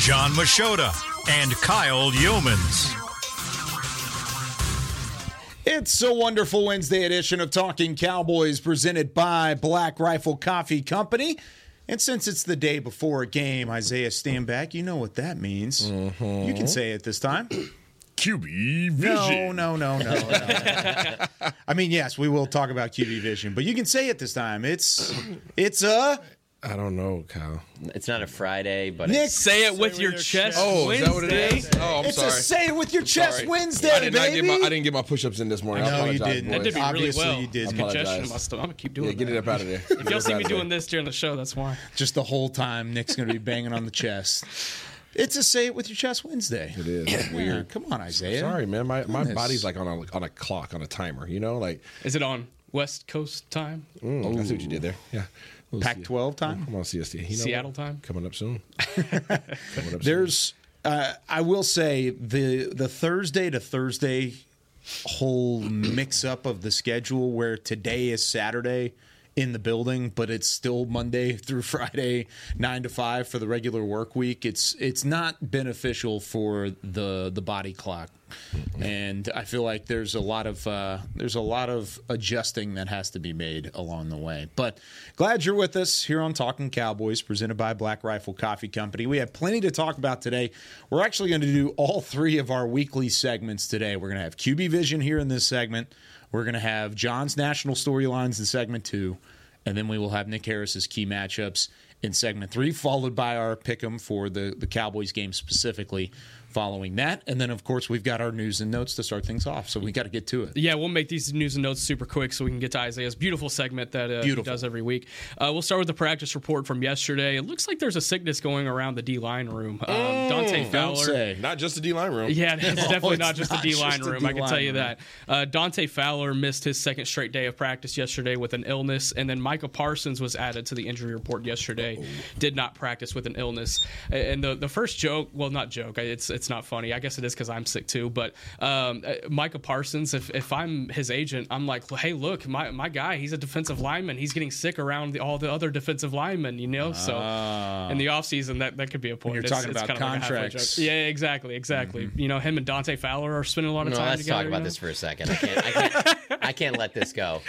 John Machota, and Kyle Youmans. It's a wonderful Wednesday edition of Talking Cowboys presented by Black Rifle Coffee Company. And since it's the day before a game, Isaiah Stanback. you know what that means. Mm-hmm. You can say it this time. QB No, vision. no, no, no, no. I mean, yes, we will talk about QB vision, but you can say it this time. It's it's a I don't know, Kyle. It's not a Friday, but Nick. it's, Say it with your chest. Oh, is that what it Wednesday. is? Oh, I'm It's sorry. It's a say it with your chest Sorry. Wednesday, I did not baby. get my I didn't get my push-ups in this morning. I No, you didn't. boys. That did me really Obviously well. you did. It's I congestion in apologize. my stomach. I'm gonna keep doing Yeah, get that. it up out of there. If y'all see me doing this during the show, that's why. Just the whole time, Nick's going to be banging on the chest. It's a say it with your chest Wednesday. It is That's Yeah, weird. come on, Isaiah. Sorry, man. My my Goodness. body's like on a on a clock, on a timer. You know, like Is it on West Coast time? mm, I see what you did there. Yeah. Pac C- 12 time. Come on, CST. You know Seattle what? time? coming up soon. coming up There's, uh, I will say the the Thursday to Thursday whole mix up of the schedule where today is Saturday in the building, but it's still Monday through Friday, nine to five for the regular work week. It's it's not beneficial for the the body clock, and I feel like there's a lot of uh, there's a lot of adjusting that has to be made along the way. But glad you're with us here on Talking Cowboys, presented by Black Rifle Coffee Company. We have plenty to talk about today. We're actually going to do all three of our weekly segments today. We're going to have QB Vision here in this segment. We're going to have John's national storylines in segment two, and then we will have Nick Harris's key matchups in segment three, followed by our pick 'em for the the Cowboys game specifically. Following that, and then of course we've got our news and notes to start things off. So we got to get to it. Yeah, we'll make these news and notes super quick so we can get to Isaiah's beautiful segment that uh, he does every week. Uh, we'll start with the practice report from yesterday. It looks like there's a sickness going around the D line room. Um, Dante Don't Fowler. say. Not just the D line room. Yeah, it's definitely it's not just not the D line just the room. I can tell you room. that. Uh, Dante Fowler missed his second straight day of practice yesterday with an illness, and then Micah Parsons was added to the injury report yesterday. Did not practice with an illness. And the the first joke, well, not joke. It's it's not funny. I guess it is because I'm sick too. But um, uh, Micah Parsons, if if I'm his agent, I'm like, hey, look, my my guy, he's a defensive lineman. He's getting sick around the, all the other defensive linemen. You know, so in the offseason, that that could be a point. you're It's- talking it's about kind of like contracts. joke. Yeah, exactly, exactly. You know, him and Dante Fowler are spending a lot of no, time let's together. talk you about know? this for a second. I can't, I can't, I can't let this go.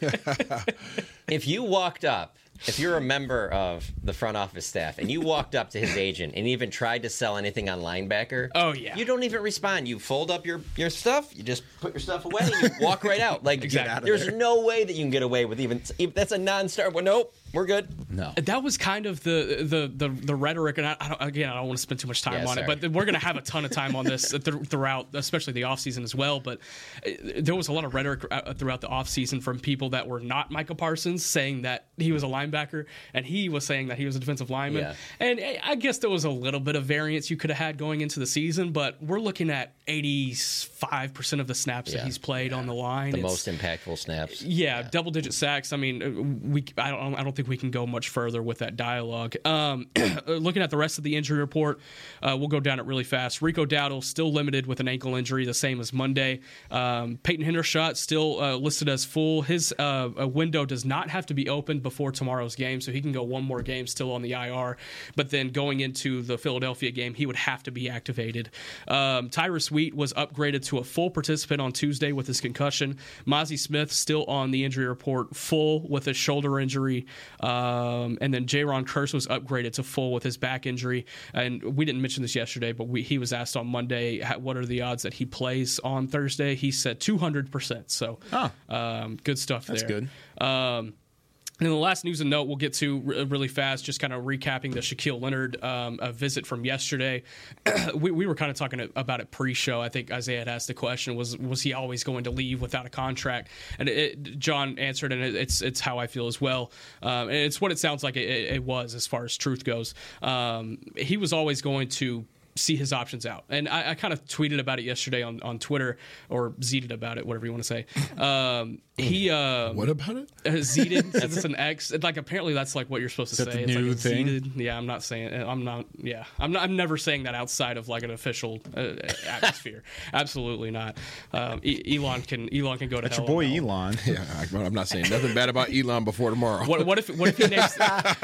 if you walked up, if you're a member of the front office staff and you walked up to his agent and even tried to sell anything on linebacker, Oh, yeah. you don't even respond. You fold up your your stuff, you just put your stuff away, and you walk right out. Like Exactly. Out there's there. no way that you can get away with even if that's a non-star. Well, nope, we're good. No. that was kind of the the the, the rhetoric, and I, I don't, again, I don't want to spend too much time Yeah, on sorry. it, but we're going to have a ton of time on this th- throughout, especially the offseason as well. But uh, there was a lot of rhetoric uh, throughout the offseason from people that were not Michael Parsons saying that he was a linebacker, and he was saying that he was a defensive lineman. Yeah. And uh, I guess there was a little bit of variance you could have had going into the season, but we're looking at 85% of the snaps that he's played on the line. The It's- most impactful snaps. yeah, double digit sacks. I mean, uh, we I don't I don't think we can go much further with that dialogue. Um, looking at the rest of the injury report, uh, we'll go down it really fast. Rico Dowdle still limited with an ankle injury, the same as Monday. Um, Peyton Hendershot still uh, listed as full. His uh, uh, window does not have to be opened before tomorrow's game, so he can go one more game still on the IR. But then going into the Philadelphia game, he would have to be activated. Um, Tyrus Wheat was upgraded to a full participant on Tuesday with his concussion. Mazi Smith still on the injury report, full with a shoulder injury. Um, and then Jayron Kearse was upgraded to full with his back injury. And we didn't mention this yesterday, but we, he was asked on Monday, what are the odds that he plays on Thursday? He said 200%. So um, good stuff That's there. good. Um, and the last news and note we'll get to really fast, just kind of recapping the Shaquille Leonard um, visit from yesterday. we, we were kind of talking about it pre-show. I think Isaiah had asked the question: was was he always going to leave without a contract? And it, John answered, and it, it's it's how I feel as well. Um, and it's what it sounds like it, it, it was as far as truth goes. Um, he was always going to see his options out. And I, I kind of tweeted about it yesterday on, on Twitter or zeeted about it, whatever you want to say. Um, he uh, What about it? uh, zeeted. so it's an X. It, like apparently that's like what you're supposed to that say. the it's new like a thing? zeeted. Yeah, I'm not saying. I'm not. Yeah, I'm not. I'm never saying that outside of like an official uh, atmosphere. Absolutely not. Um, e- Elon can Elon can go to That's hell your boy on that. Elon. Yeah, I, I'm not saying nothing bad about Elon before tomorrow. What, what if what if he names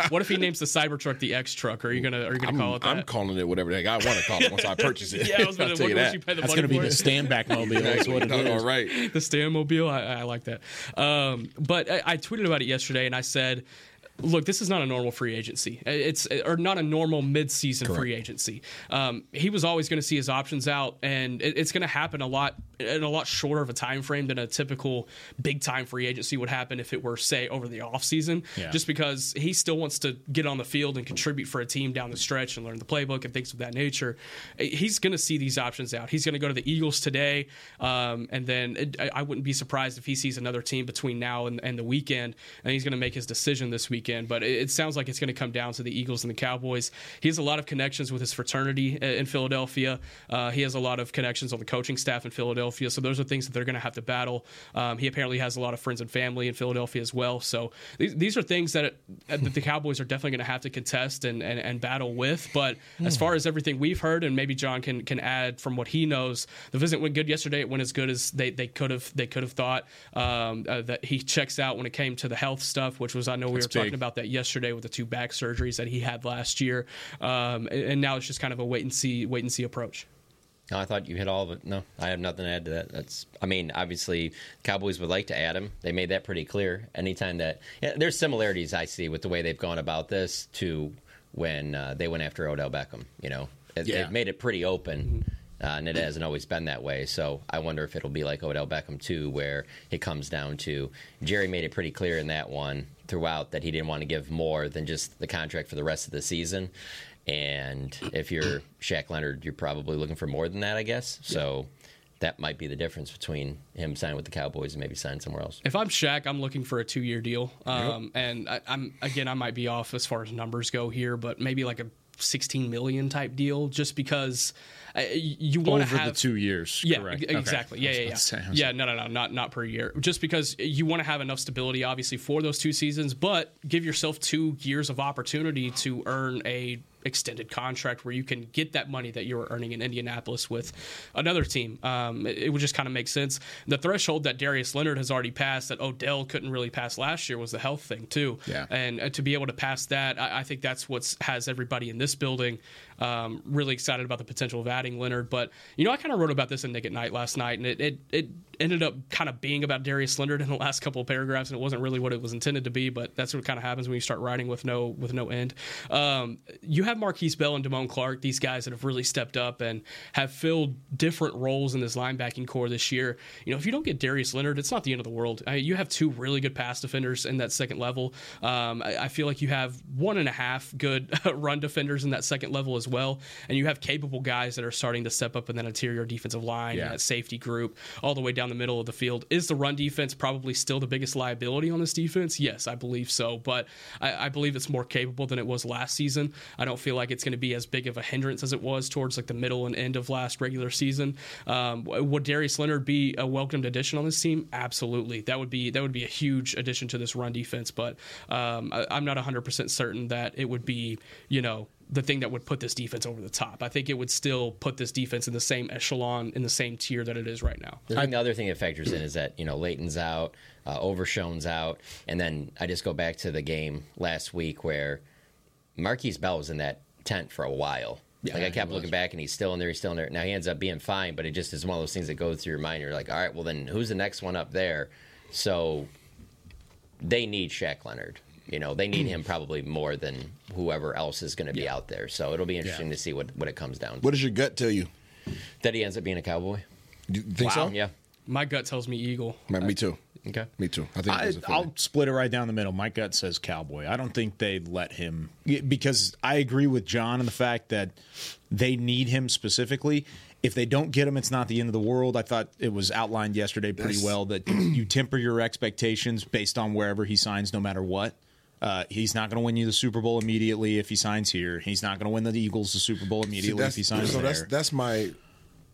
what if he names the Cybertruck the X truck? Are you gonna are you gonna I'm, call it that? I'm calling it whatever the heck I want to call it once I purchase it. yeah, I was gonna. I'll tell What, you what that. you pay the That's money going to be for the it? stand back mobile. That's what it No, is. all right. the stand mobile. I, I like that. Um, but I, I tweeted about it yesterday, and I said, "Look, this is not a normal free agency. It's or not a normal mid-season free agency. Um, he was always going to see his options out, and it, it's going to happen a lot in a lot shorter of a time frame than a typical big-time free agency would happen if it were, say, over the offseason. Yeah. Just because he still wants to get on the field and contribute for a team down the stretch and learn the playbook and things of that nature. He's going to see these options out. He's going to go to the Eagles today, um, and then it, I- I wouldn't be surprised if he sees another team between now and, and the weekend, and he's going to make his decision this weekend. But it, it sounds like it's going to come down to the Eagles and the Cowboys. He has a lot of connections with his fraternity in Philadelphia. Uh, he has a lot of connections on the coaching staff in Philadelphia. So those are things that they're going to have to battle. Um, he apparently has a lot of friends and family in Philadelphia as well. So these, these are things that, it, that the Cowboys are definitely going to have to contest and, and, and battle with. But as far as everything we've heard, and maybe John can can add from what he knows, the visit went good yesterday. It went as good as they, they could have they could have thought. Um, uh, that he checks out when it came to the health stuff, which was I know we That's were talking big. About that yesterday with the two back surgeries that he had last year, um, and, and now it's just kind of a wait and see wait and see approach. No, I thought you hit all of it. No, I have nothing to add to that. That's, I mean, obviously, Cowboys would like to add him. They made that pretty clear. Anytime that yeah, there's similarities I see with the way they've gone about this to when uh, they went after Odell Beckham. You know, It- Yeah. they've made it pretty open. Uh, and it hasn't always been that way. So I wonder if it'll be like Odell Beckham too, where it comes down to Jerry made it pretty clear in that one throughout that he didn't want to give more than just the contract for the rest of the season. And if you're Shaq Leonard, you're probably looking for more than that, I guess. So that might be the difference between him signing with the Cowboys and maybe signing somewhere else. If I'm Shaq, I'm looking for a two year deal. Um, And I, I'm again, I might be off as far as numbers go here, but maybe like a 16 million type deal, just because you want to Over have the two years. Yeah, correct. exactly. Okay. Yeah, yeah, yeah. about to say, I was Yeah, no, no, no, not not per year. Just because you want to have enough stability, obviously, for those two seasons, but give yourself two years of opportunity to earn a extended contract where you can get that money that you were earning in Indianapolis with another team. Um, it, it would just kind of make sense. The threshold that Darius Leonard has already passed, that Odell couldn't really pass last year, was the health thing too. Yeah. And uh, to be able to pass that, I, I think that's what's has everybody in this building um, really excited about the potential of adding Leonard. But you know, I kind of wrote about this in Nick at Night last night, and it it, it ended up kind of being about Darius Leonard in the last couple of paragraphs, and it wasn't really what it was intended to be. But that's what kind of happens when you start writing with no with no end. Um, you have Markquese Bell and Damone Clark, these guys that have really stepped up and have filled different roles in this linebacking core this year. You know, if you don't get Darius Leonard, it's not the end of the world. I, you have two really good pass defenders in that second level. Um, I, I feel like you have one and a half good run defenders in that second level as well, and you have capable guys that are starting to step up in that interior defensive line, Yeah. that safety group, all the way down the middle of the field. Is the run defense probably still the biggest liability on this defense? Yes, I believe so, but I, I believe it's more capable than it was last season. I don't feel like it's going to be as big of a hindrance as it was towards like the middle and end of last regular season. Um, would Darius Leonard be a welcomed addition on this team? Absolutely. That would be that would be a huge addition to this run defense. But um, I, I'm not 100 percent certain that it would be you know the thing that would put this defense over the top. I think it would still put this defense in the same echelon, in the same tier that it is right now. The, thing, the other thing that factors in is that you know Leighton's out, uh, Overshown's out, and then I just go back to the game last week where Markquese Bell was in that tent for a while. like I kept looking back, and he's still in there. He's still in there. Now he ends up being fine, but it just is one of those things that goes through your mind. You're like, all right, well then, who's the next one up there? So they need Shaq Leonard. You know, they need him probably more than whoever else is going to be out there. So it'll be interesting to see what, what it comes down to. What does your gut tell you? That he ends up being a cowboy. Do you think so? Yeah. My gut tells me Eagle. Man, me uh, too. Okay. Me too. I think I, there's a I'll split it right down the middle. My gut says Cowboy. I don't think they'd let him because I agree with John in the fact that they need him specifically. If they don't get him, it's not the end of the world. I thought it was outlined yesterday pretty That's- well that you temper your expectations based on wherever he signs, no matter what. Uh, he's not going to win you the Super Bowl immediately if he signs here. He's not going to win the Eagles the Super Bowl See, immediately if he signs so there. that's that's my.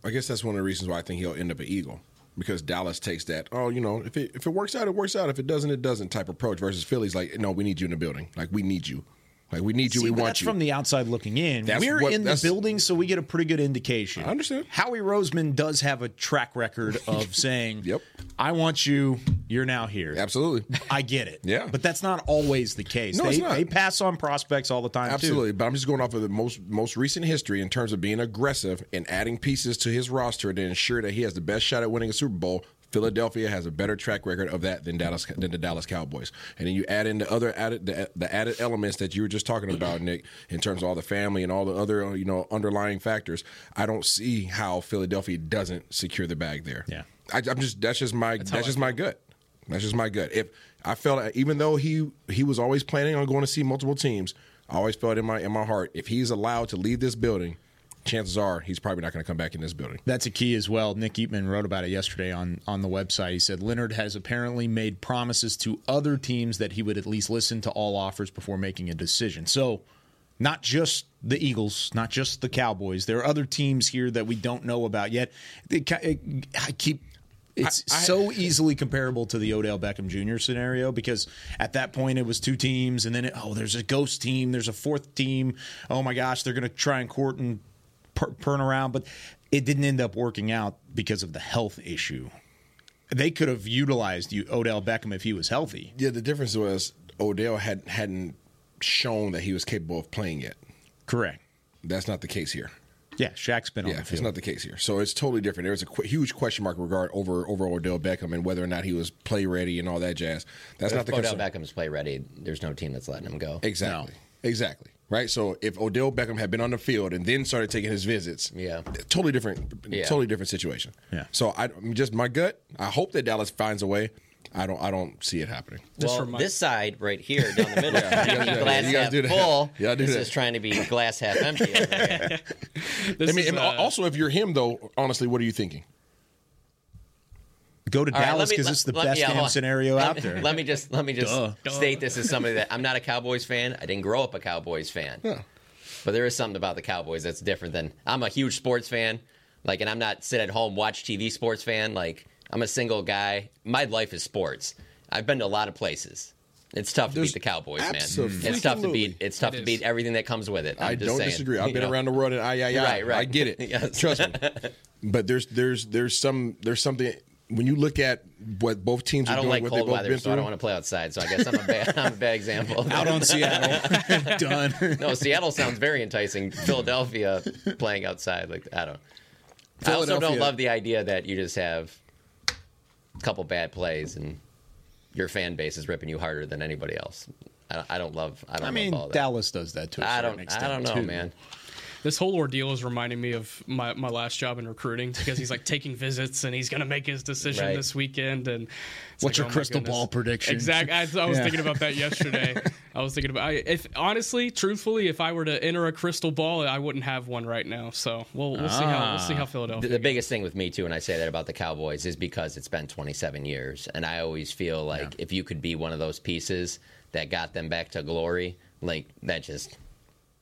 I guess that's one of the reasons why I think he'll end up an Eagle because Dallas takes that. Oh, you know, if it if it works out, it works out. If it doesn't, it doesn't. Type approach versus Philly's like, no, we need you in the building. Like we need you. Like we need you. See, we want that's you. from the outside looking in. That's We're what- in the building, so we get a pretty good indication. I understand. Howie Roseman does have a track record of saying, Yep. I want you. You're now here." Absolutely. I get it. Yeah. but that's not always the case. No, they, it's not. they pass on prospects all the time. too. Absolutely, but I'm just going off of the most most recent history in terms of being aggressive and adding pieces to his roster to ensure that he has the best shot at winning a Super Bowl. Philadelphia has a better track record of that than Dallas than the Dallas Cowboys. And then you add in the other added the, the added elements that you were just talking about, Nick, in terms of all the family and all the other you know underlying factors. I don't see how Philadelphia doesn't secure the bag there. Yeah. I, I'm just that's just my that's, just my gut. That's just my gut. If I felt even though he he was always planning on going to see multiple teams, I always felt in my in my heart if he's allowed to leave this building, chances are he's probably not going to come back in this building. That's a key as well. Nick Eatman wrote about it yesterday on, on the website. He said Leonard has apparently made promises to other teams that he would at least listen to all offers before making a decision. So, not just the Eagles, not just the Cowboys. There are other teams here that we don't know about yet. I keep. It's I- I- so easily comparable to the Odell Beckham Jr. scenario because at that point it was two teams, and then it, oh, there's a ghost team, there's a fourth team. Oh my gosh, they're going to try and court and per- turn around, but it didn't end up working out because of the health issue. They could have utilized you Odell Beckham if he was healthy. Yeah, the difference was Odell had hadn't shown that he was capable of playing yet. Correct. That's not the case here. Yeah, Shaq's been on Yeah, the it's not the case here. So it's totally different. There's a qu- huge question mark regard over over Odell Beckham and whether or not he was play ready and all that jazz. That's not the case. Odell concern. Beckham's play ready. There's no team that's letting him go. Exactly. Exactly. Right. So if Odell Beckham had been on the field and then started taking his visits, Yeah. totally different, Yeah. totally different situation. Yeah. So I I just my gut. I hope that Dallas finds a way. I don't. I don't see it happening. Well, remind- this side right here down the middle, Yeah, you guys- glass you guys half do that. full. Yeah, this that. is trying to be glass half empty. Over here. This I mean, is, uh, also if you're him though, honestly, what are you thinking? Go to All right, Dallas because let- it's the let- best yeah, damn scenario let out there. Let me just let me just Duh. state this as somebody that I'm not a Cowboys fan. I didn't grow up a Cowboys fan. But there is something about the Cowboys that's different than I'm a huge sports fan. Like, and I'm not sit at home watch TV sports fan. Like, I'm a single guy. My life is sports. I've been to a lot of places. It's tough to beat the Cowboys, man. It's tough to beat. It's tough It to beat everything that comes with it. I'm I just don't saying, disagree. I've you been know. around the world and I, I, I, Right, right. I get it. Yes. Trust me. But there's there's there's some there's something when you look at what both teams are I don't doing, like what cold they've both weather, been so I don't want to play outside. So I guess I'm a bad, I'm a bad example. out on Seattle. Done. No, Seattle sounds very enticing. Philadelphia playing outside, like I don't. I also don't love the idea that you just have a couple bad plays and your fan base is ripping you harder than anybody else. I don't, I don't love. I don't I mean, love all that. Dallas does that to a I certain don't. extent I don't know, too. man. This whole ordeal is reminding me of my, my last job in recruiting because he's like taking visits and he's going to make his decision Right. this weekend. And What's like, your oh crystal ball prediction? Exactly. I, I was Yeah. thinking about that yesterday. I was thinking about I, if honestly, truthfully, if I were to enter a crystal ball, I wouldn't have one right now. So we'll we'll see how we'll see how ah. Philadelphia. the biggest thing with me too, and I say that about the Cowboys, is because it's been 27 years, and I always feel like if you could be one of those pieces that got them back to glory, like that just.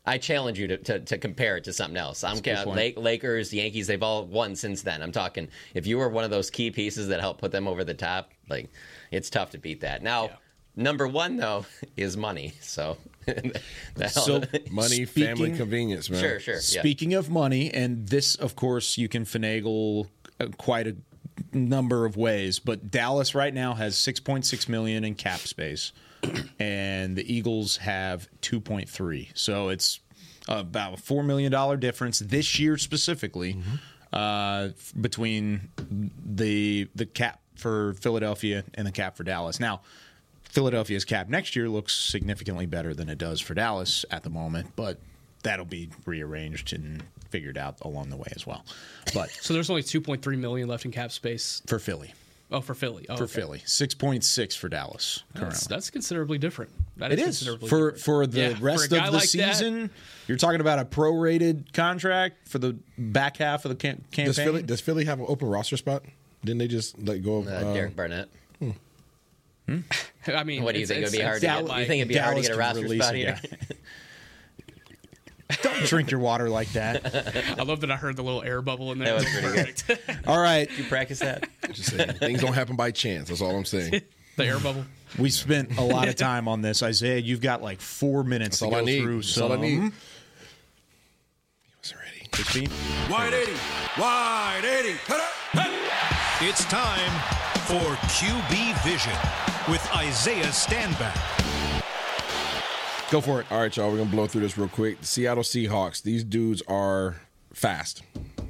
I challenge you to, to, to compare it to something else. I'm good ca- Lakers, Yankees. They've all won since then. I'm talking. If you were one of those key pieces that helped put them over the top, like it's tough to beat that. Now, Yeah. number one though is money. So, So Money, family, convenience, man. sure, sure. yeah. Speaking of money, and this, of course, you can finagle uh, quite a number of ways. But Dallas right now has 6.6 million in cap space, and the Eagles have 2.3. So it's about a four million dollar difference this year specifically uh, between the the cap for Philadelphia and the cap for Dallas. Now. Philadelphia's cap next year looks significantly better than it does for Dallas at the moment, but that'll be rearranged and figured out along the way as well. But so there's only 2.3 million left in cap space. for Philly, Oh, for Philly. Oh, for okay. Philly, six point six for Dallas currently. That's, that's considerably different. That it is considerably for different. for the Yeah, rest guy of the like that, season. You're talking about a prorated contract for the back half of the cam- campaign. Does Philly does Philly have an open roster spot? Didn't they just let go of Uh, uh, Derek Barnett. I mean, What do you think? It'd be it's- hard to get. like- You think it'd be hard to get a roster release spot a here? guy. Don't drink your water like that. I love that I heard the little air bubble in there. That was pretty good. All right, You practice that? Just saying, things don't happen by chance. That's all I'm saying. the air bubble. we spent a lot of time on this. Isaiah, you've got like four minutes That's to all go I need. through. That's all I some- need. He was ready. Crispy? Wide 80. Wide 80. It's time for QB Vision with Isaiah Stanback. Go for it. All right, y'all. We're gonna blow through this real quick. The Seattle Seahawks. These dudes are fast.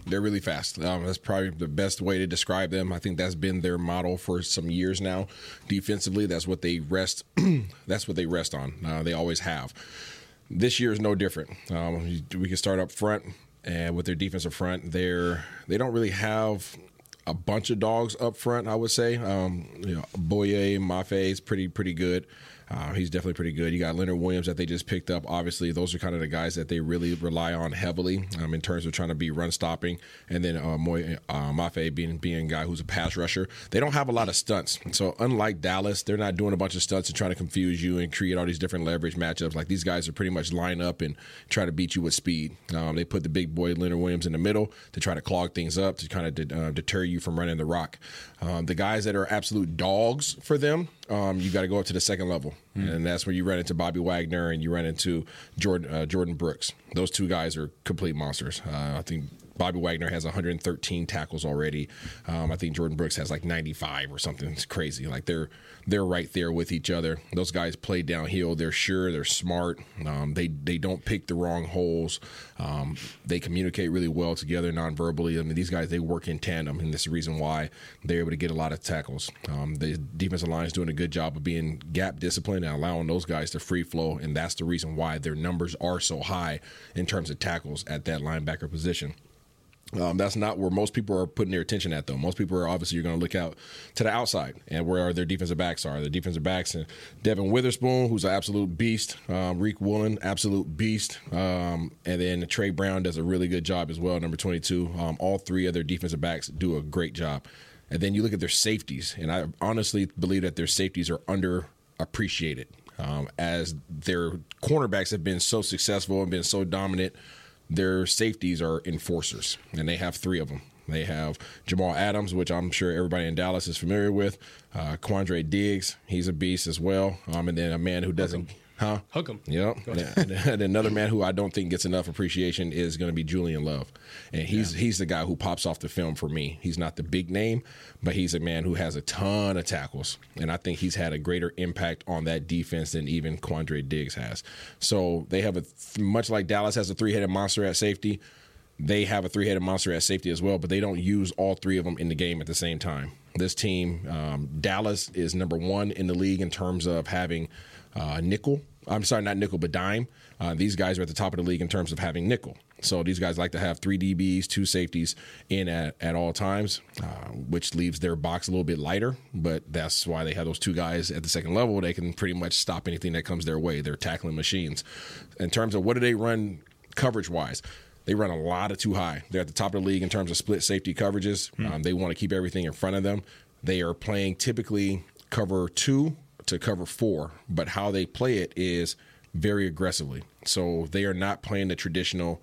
They're really fast. Um, that's probably the best way to describe them. I think that's been their model for some years now. Defensively, that's what they rest. that's what they rest on. Uh, they always have. This year is no different. Um, we can start up front, and with their defensive front, they're they don't really have a bunch of dogs up front. I would say, um, you know, Boye Mafe is pretty pretty good. Uh, he's definitely pretty good. You got Leonard Williams that they just picked up. Obviously, those are kind of the guys that they really rely on heavily um, in terms of trying to be run stopping. And then uh, Moy, uh, Mafe being being a guy who's a pass rusher. They don't have a lot of stunts. So unlike Dallas, they're not doing a bunch of stunts and trying to confuse you and create all these different leverage matchups. Like these guys are pretty much line up and try to beat you with speed. Um, they put the big boy Leonard Williams in the middle to try to clog things up to kind of de- uh, deter you from running the rock. Um, the guys that are absolute dogs for them, um, you got to go up to the second level, and that's where you run into Bobby Wagner and you run into Jordyn uh, Jordyn Brooks. Those two guys are complete monsters. Uh, I think Bobby Wagner has 113 tackles already. Um, I think Jordyn Brooks has like 95 or something. It's crazy. Like they're they're right there with each other. Those guys play downhill. They're sure. They're smart. Um, they they don't pick the wrong holes. Um, they communicate really well together non-verbally. I mean, these guys they work in tandem, and this is the reason why they're able to get a lot of tackles. Um, the defensive line is doing a good job of being gap disciplined and allowing those guys to free flow, and that's the reason why their numbers are so high in terms of tackles at that linebacker position. Um, that's not where most people are putting their attention at, though. Most people are obviously you're going to look out to the outside and where are their defensive backs are. The defensive backs and Devon Witherspoon, who's an absolute beast. Um, Riq Woolen, absolute beast. Um, and then Tre Brown does a really good job as well, number 22. Um, all three of their defensive backs do a great job. And then you look at their safeties, and I honestly believe that their safeties are underappreciated. Um, as their cornerbacks have been so successful and been so dominant their safeties are enforcers, and they have three of them. They have Jamal Adams, which I'm sure everybody in Dallas is familiar with. Uh, Quandre Diggs, he's a beast as well. Um, and then a man who doesn't, huh? Hook him. Yep. and, and another man who I don't think gets enough appreciation is going to be Julian Love, and he's he's the guy who pops off the film for me. He's not the big name, but he's a man who has a ton of tackles, and I think he's had a greater impact on that defense than even Quandre Diggs has. So they have a much like Dallas has a three headed monster at safety. They have a three headed monster at safety as well, but they don't use all three of them in the game at the same time. This team, um, Dallas, is number one in the league in terms of having uh, nickel. I'm sorry, not nickel, but dime. Uh, these guys are at the top of the league in terms of having nickel. So these guys like to have three DBs, two safeties in at, at all times, uh, which leaves their box a little bit lighter. But that's why they have those two guys at the second level. They can pretty much stop anything that comes their way. They're tackling machines. In terms of what do they run coverage wise, they run a lot of too high. They're at the top of the league in terms of split safety coverages. Um, they want to keep everything in front of them. They are playing typically cover two to cover four, but how they play it is very aggressively. So they are not playing the traditional,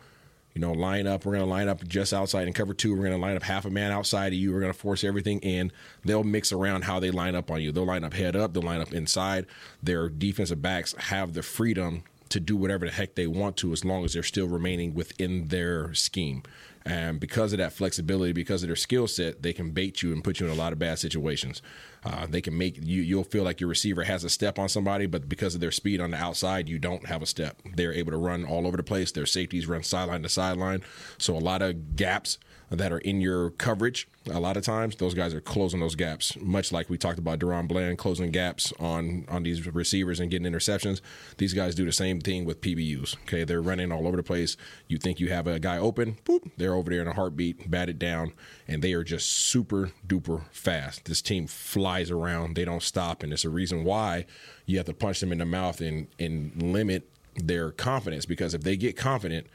you know, line up. We're going to line up just outside and cover two. We're going to line up half a man outside of you. We're going to force everything in. They'll mix around how they line up on you. They'll line up head up. They'll line up inside. Their defensive backs have the freedom to do whatever the heck they want to as long as they're still remaining within their scheme. And because of that flexibility, because of their skill set, they can bait you and put you in a lot of bad situations. Uh, they can make you, you'll feel like your receiver has a step on somebody, but because of their speed on the outside, you don't have a step. They're able to run all over the place. Their safeties run sideline to sideline. So a lot of gaps that are in your coverage. A lot of times, those guys are closing those gaps, much like we talked about DaRon Bland closing gaps on on these receivers and getting interceptions. These guys do the same thing with PBUs. Okay, they're running all over the place. You think you have a guy open, boop, they're over there in a heartbeat, batted down, and they are just super duper fast. This team flies around. They don't stop, and it's a reason why you have to punch them in the mouth and and limit their confidence because if they get confident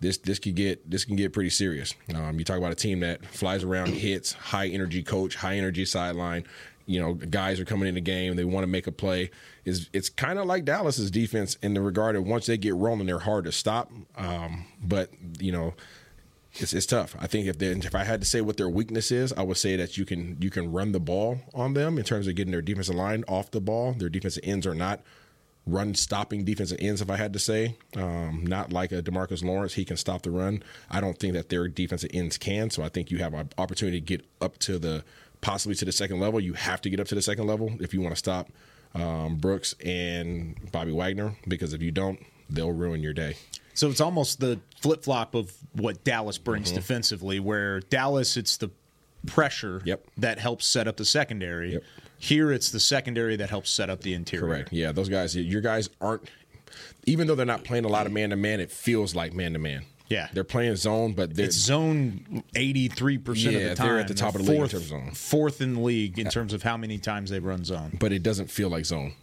this this could get this can get pretty serious. Um, you talk about a team that flies around, hits, high energy coach, high energy sideline, you know, guys are coming in the game, they want to make a play. Is it's kind of like Dallas's defense in the regard of once they get rolling, they're hard to stop. Um, but you know, it's, it's tough. I think if they, if I had to say what their weakness is, I would say that you can you can run the ball on them in terms of getting their defensive line off the ball. Their defensive ends are not run stopping defensive ends. If I had to say, um, not like a Demarcus Lawrence, he can stop the run. I don't think that their defensive ends can. So I think you have an opportunity to get up to the possibly to the second level. You have to get up to the second level if you want to stop um, Brooks and Bobby Wagner because if you don't, they'll ruin your day. So it's almost the flip flop of what Dallas brings defensively, where Dallas, it's the pressure Yep. that helps set up the secondary. Yep. Here, it's the secondary that helps set up the interior. Correct. Yeah, those guys, your guys aren't, even though they're not playing a lot of man to man, it feels like man to man. Yeah. They're playing zone, but they're, It's zone eighty three percent of the time. they're at the top of the league in terms of zone. Fourth in the league in terms of how many times they run zone. but it doesn't feel like zone.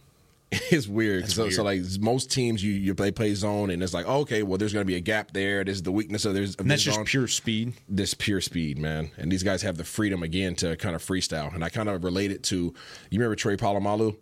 It's weird. So, so like most teams, you you play play zone, and it's like okay, well, there's going to be a gap there. This is the weakness of there's. And that's this just zone. pure speed. this pure speed, man. And these guys have the freedom again to kind of freestyle. And I kind of relate it to you remember Trey Polamalu?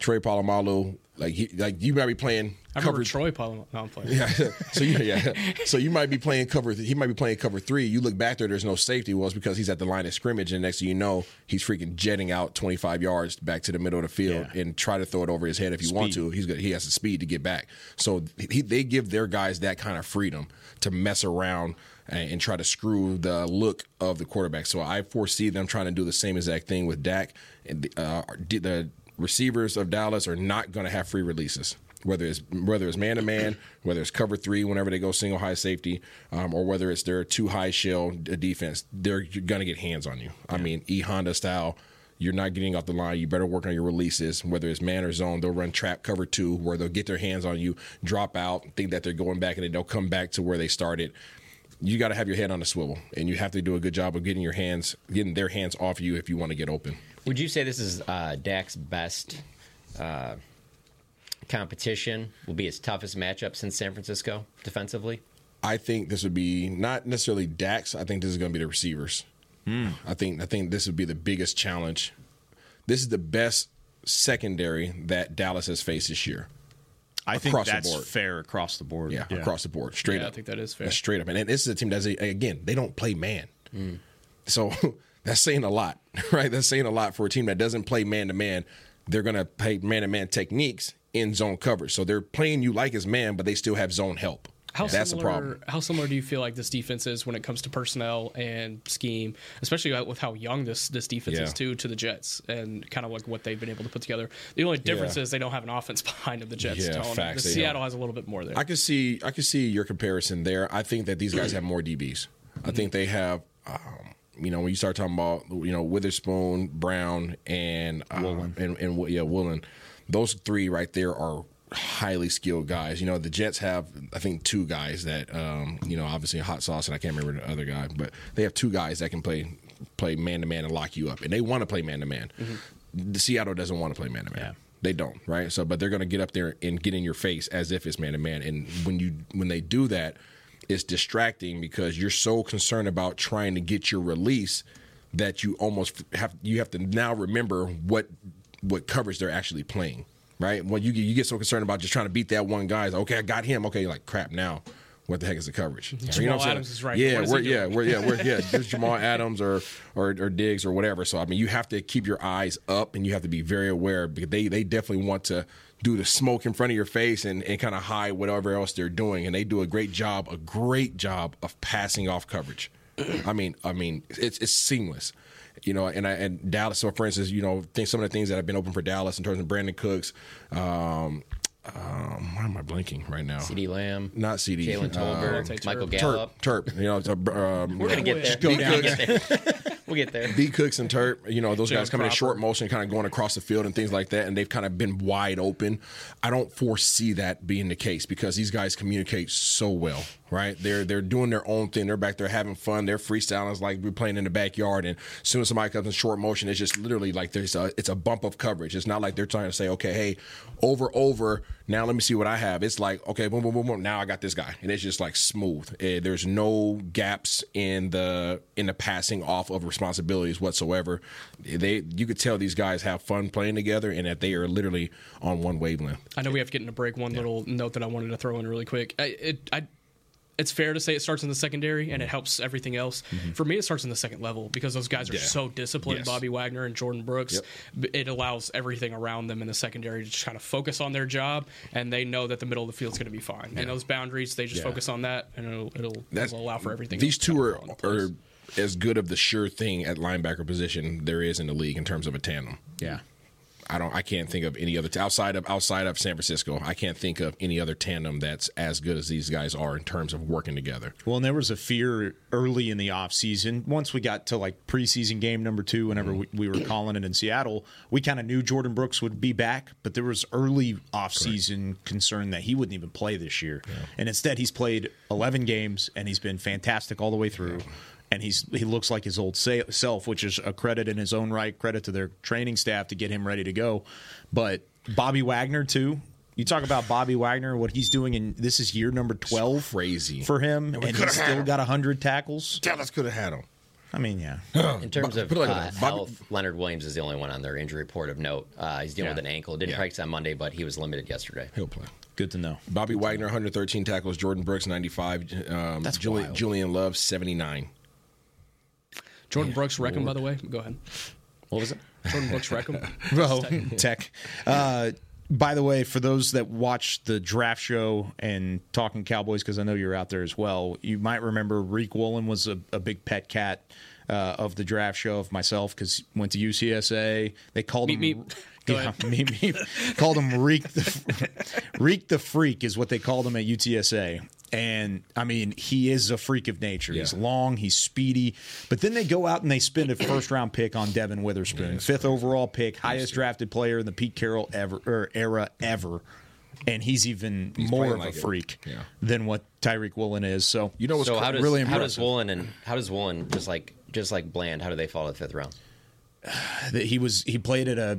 Trey Polamalu, like he like you might be playing I cover Troy Polamalu. No, I'm playing. yeah. So you, yeah. So you might be playing cover. He might be playing cover three. You look back there. There's no safety. Well, it's because he's at the line of scrimmage, and next thing you know, he's freaking jetting out 25 yards back to the middle of the field Yeah. and try to throw it over his head if you want to. He's got, he has the speed to get back. So he, they give their guys that kind of freedom to mess around and, and try to screw the look of the quarterback. So I foresee them trying to do the same exact thing with Dak. And uh, the receivers of Dallas are not going to have free releases whether it's whether it's man to man, whether it's cover three whenever they go single high safety, um, or whether it's their two high shell defense, they're gonna get hands on you. I mean, E Honda style. You're not getting off the line. You better work on your releases. Whether it's man or zone, they'll run trap cover two, where they'll get their hands on you, drop out, think that they're going back, and then they'll come back to where they started. You got to have your head on the swivel, and you have to do a good job of getting your hands, getting their hands off you if you want to get open. Would you say this is uh, Dak's best uh, competition? Will be his toughest matchup since San Francisco defensively? I think this would be not necessarily Dak's. I think this is going to be the receivers. I think I think this would be the biggest challenge. This is the best secondary that Dallas has faced this year. I think Across the that's board. fair across the board. Yeah, across the board, straight Yeah, I up. think that is fair. That's straight up. And, and this is a team that's again they don't play man, Mm. so that's saying a lot, right? That's saying a lot for a team that doesn't play man to man. They're going to play man to man techniques in zone coverage, so they're playing you like as man, but they still have zone help. How that's similar, the problem. How similar do you feel like this defense is when it comes to personnel and scheme, especially with how young this this defense Yeah. is too to the Jets and kind of like what they've been able to put together. The only difference Yeah. is they don't have an offense behind them. The Jets Yeah, don't. facts, the Seattle don't. has a little bit more there. I can see I can see your comparison there. I think that these guys have more DBs. I think they have um, you know when you start talking about you know Witherspoon, Brown, and um, and and yeah Woolen, those three right there are highly skilled guys. You know the Jets have I think two guys that um, you know obviously hot sauce and I can't remember the other guy, but they have two guys that can play play man to man and lock you up, and they want to play man to man. The Seattle doesn't want to play man to man. They don't, right? So, but they're going to get up there and get in your face as if it's man to man. And when you when they do that, it's distracting because you're so concerned about trying to get your release that you almost have you have to now remember what what coverage they're actually playing, right? When you get, you get so concerned about just trying to beat that one guy, like, okay, I got him. Okay, like crap now. What the heck is the coverage? You Jamal what I'm saying? Adams is right. Yeah, What we're, yeah, we're, yeah, we're, yeah. There's Jamal Adams or, or or Diggs or whatever. So I mean, you have to keep your eyes up and you have to be very aware because they they definitely want to do the smoke in front of your face and, and kind of hide whatever else they're doing. And they do a great job, a great job of passing off coverage. I mean, I mean, it's it's seamless. You know, and I, and Dallas. So, for instance, you know, think some of the things that have been open for Dallas in terms of Brandin Cooks. Um, um, why am I blanking right now? CeeDee Lamb, Not CD. Jalen um, Tolbert, Michael Turp. Gallup. Turp, Turp. You know, it's a, um, We're gonna get there. Go We're down. gonna get there. we'll get there. B Cooks and Turp, you know, those guys coming in short motion, kind of going across the field and things like that, and they've kind of been wide open. I don't foresee that being the case because these guys communicate so well. Right? They're they're doing their own thing. They're back there having fun. They're freestyling. It's like we're playing in the backyard, and as soon as somebody comes in short motion, it's just literally like there's a it's a bump of coverage. It's not like they're trying to say, okay, hey, over over. Now let me see what I have. It's like okay, boom, boom, boom, boom. Now I got this guy, and it's just like smooth. Eh, there's no gaps in the in the passing off of responsibilities whatsoever. They you could tell these guys have fun playing together, and that they are literally on one wavelength. I know we have to get in a break. One little note that I wanted to throw in really quick. I, it, I, it's fair to say it starts in the secondary and it helps everything else. For me, it starts in the second level because those guys are Mm-hmm. Yeah. so disciplined. Yes. Bobby Wagner and Jordyn Brooks. Yep. It allows everything around them in the secondary to just kind of focus on their job, and they know that the middle of the field's going to be fine. And those boundaries, they just Yeah. focus on that, and it'll, it'll, That's- it'll allow for everything. These two are, of fall into place. are as good of the sure thing at linebacker position there is in the league in terms of a tandem. Yeah. I don't. I can't think of any other outside of outside of San Francisco. I can't think of any other tandem that's as good as these guys are in terms of working together. Well, and there was a fear early in the offseason. Once we got to like preseason game number two, whenever we, we were calling it in Seattle, we kind of knew Jordyn Brooks would be back, but there was early offseason concern that he wouldn't even play this year. And instead, he's played 11 games and he's been fantastic all the way through. And he's he looks like his old se- self, which is a credit in his own right, credit to their training staff to get him ready to go. But Bobby Wagner too. You talk about Bobby Wagner, what he's doing, in this is year number twelve, crazy. for him, and, we he's coulda still him. got hundred tackles. Dallas could have had him. I mean, yeah, In terms of put like uh, Bobby- health, Leonard Williams is the only one on their injury report of note. Uh, he's dealing Yeah. with an ankle. Didn't Yeah. practice on Monday, but he was limited yesterday. He'll play. good to know. Bobby Wagner, 113 tackles. Jordyn Brooks, 95. Um, That's Julian, wild. Julian Love, 79. Jordan Brooks Reckham, by the way. Go ahead. What was it? Jordan Brooks Reckham. Well, tech. Uh, by the way, for those that watch the draft show and talking Cowboys, because I know you're out there as well, you might remember Riq Woolen was a, a big pet cat uh, of the draft show of myself because went to UTSA. They called Meep, him. meep. Yeah, meep, meep. called him Reek the Reek the Freak is what they called him at UTSA. And I mean, he is a freak of nature. He's long, he's speedy. But then they go out and they spend a first round pick on Devon Witherspoon, fifth overall pick, highest drafted player in the Pete Carroll ever or era ever. And he's even more of like a freak Yeah. than what Tariq Woolen is. So You know what's So cra- how does really how does. Woolen and how does Woolen just like just like Bland? How do they fall to the fifth round? that he was he played at a,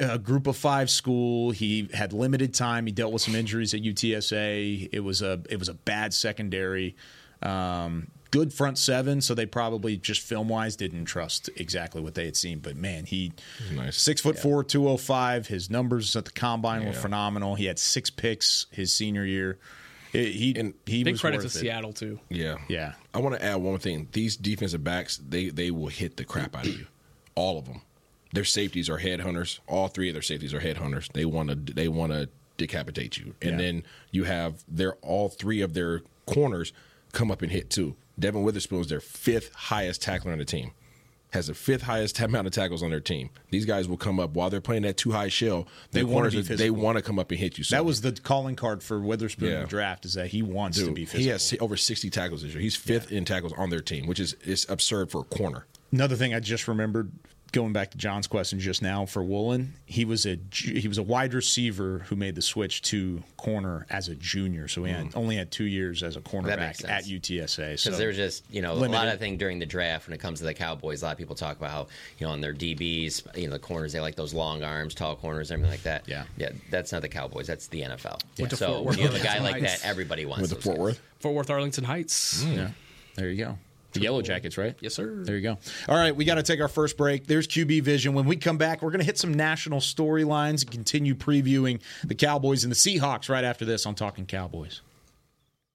a group of five school. He had limited time. He dealt with some injuries at UTSA. It was a it was a bad secondary. Um, good front seven, so they probably just film wise didn't trust exactly what they had seen. But man, he Nice. six foot four, two oh five. His numbers at the combine were phenomenal. He had six picks his senior year. It- he And he Big was credit to it. Seattle too. Yeah. Yeah. I want to add one more thing. These defensive backs, they they will hit the crap out of you. All of them. Their safeties are headhunters. All three of their safeties are headhunters. They want to they want to decapitate you. And Yeah. then you have their all three of their corners come up and hit too. Devon Witherspoon is their fifth highest tackler on the team. Has the fifth highest amount of tackles on their team. These guys will come up while they're playing that too high shell. They corners be are- they want to come up and hit you. So That was the calling card for Witherspoon in the draft is that he wants to be physical. he has over 60 tackles this year. He's fifth in tackles on their team, which is is absurd for a corner. Another thing I just remembered going back to John's question just now for Woolen, he was a he was a wide receiver who made the switch to corner as a junior, so he had, mm. only had two years as a makes cornerback at UTSA. So Because there's just you know a lot of thing during the draft when it comes to the Cowboys. A lot of people talk about how you know on their DBs, you know the corners they like those long arms, tall corners, everything like that. Yeah. yeah. That's not the Cowboys. That's the NFL. Went to So when you have a guy like that, everybody wants With the those Fort guys. Worth. Fort Worth Arlington Heights. Mm. yeah, there you go. The Yellow Jackets, right? Yes, sir. There you go. All right, we got to take our first break. There's QB Vision. When we come back, we're going to hit some national storylines and continue previewing the Cowboys and the Seahawks right after this on Talking Cowboys.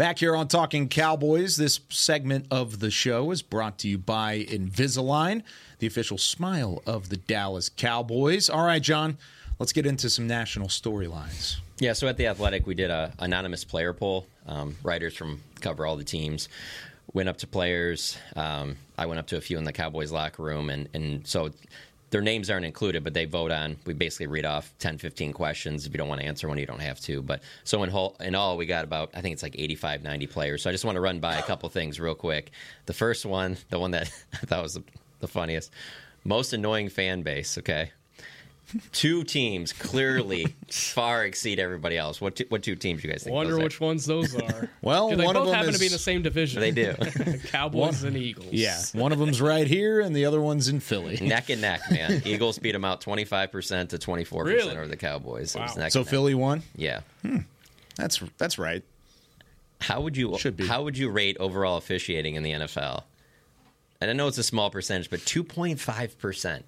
Back here on Talking Cowboys, this segment of the show is brought to you by Invisalign, the official smile of the Dallas Cowboys. All right, John, let's get into some national storylines. Yeah, so at the Athletic, we did a anonymous player poll. Um, writers from cover all the teams went up to players. Um, I went up to a few in the Cowboys locker room, and and so their names aren't included, but they vote on. We basically read off 10, 15 questions. If you don't want to answer one, you don't have to. But so in whole, in all, we got about I think it's like 85, 90 players. So I just want to run by a couple things real quick. The first one, the one that I thought was the, the funniest, most annoying fan base. Okay, two teams clearly far exceed everybody else. What two, what two teams you guys think? Wonder those are? which ones those are. well, they one of both them happen is- to be in the same division. They do. Cowboys and Eagles. Yeah, one of them's right here, and the other one's in Philly. neck and neck, man. Eagles beat them out twenty five percent to twenty four percent over the Cowboys. It was neck So and neck. Philly won. Yeah. Hmm. That's that's right. How would you Should be. how would you rate overall officiating in the NFL? And I know it's a small percentage, but two point five percent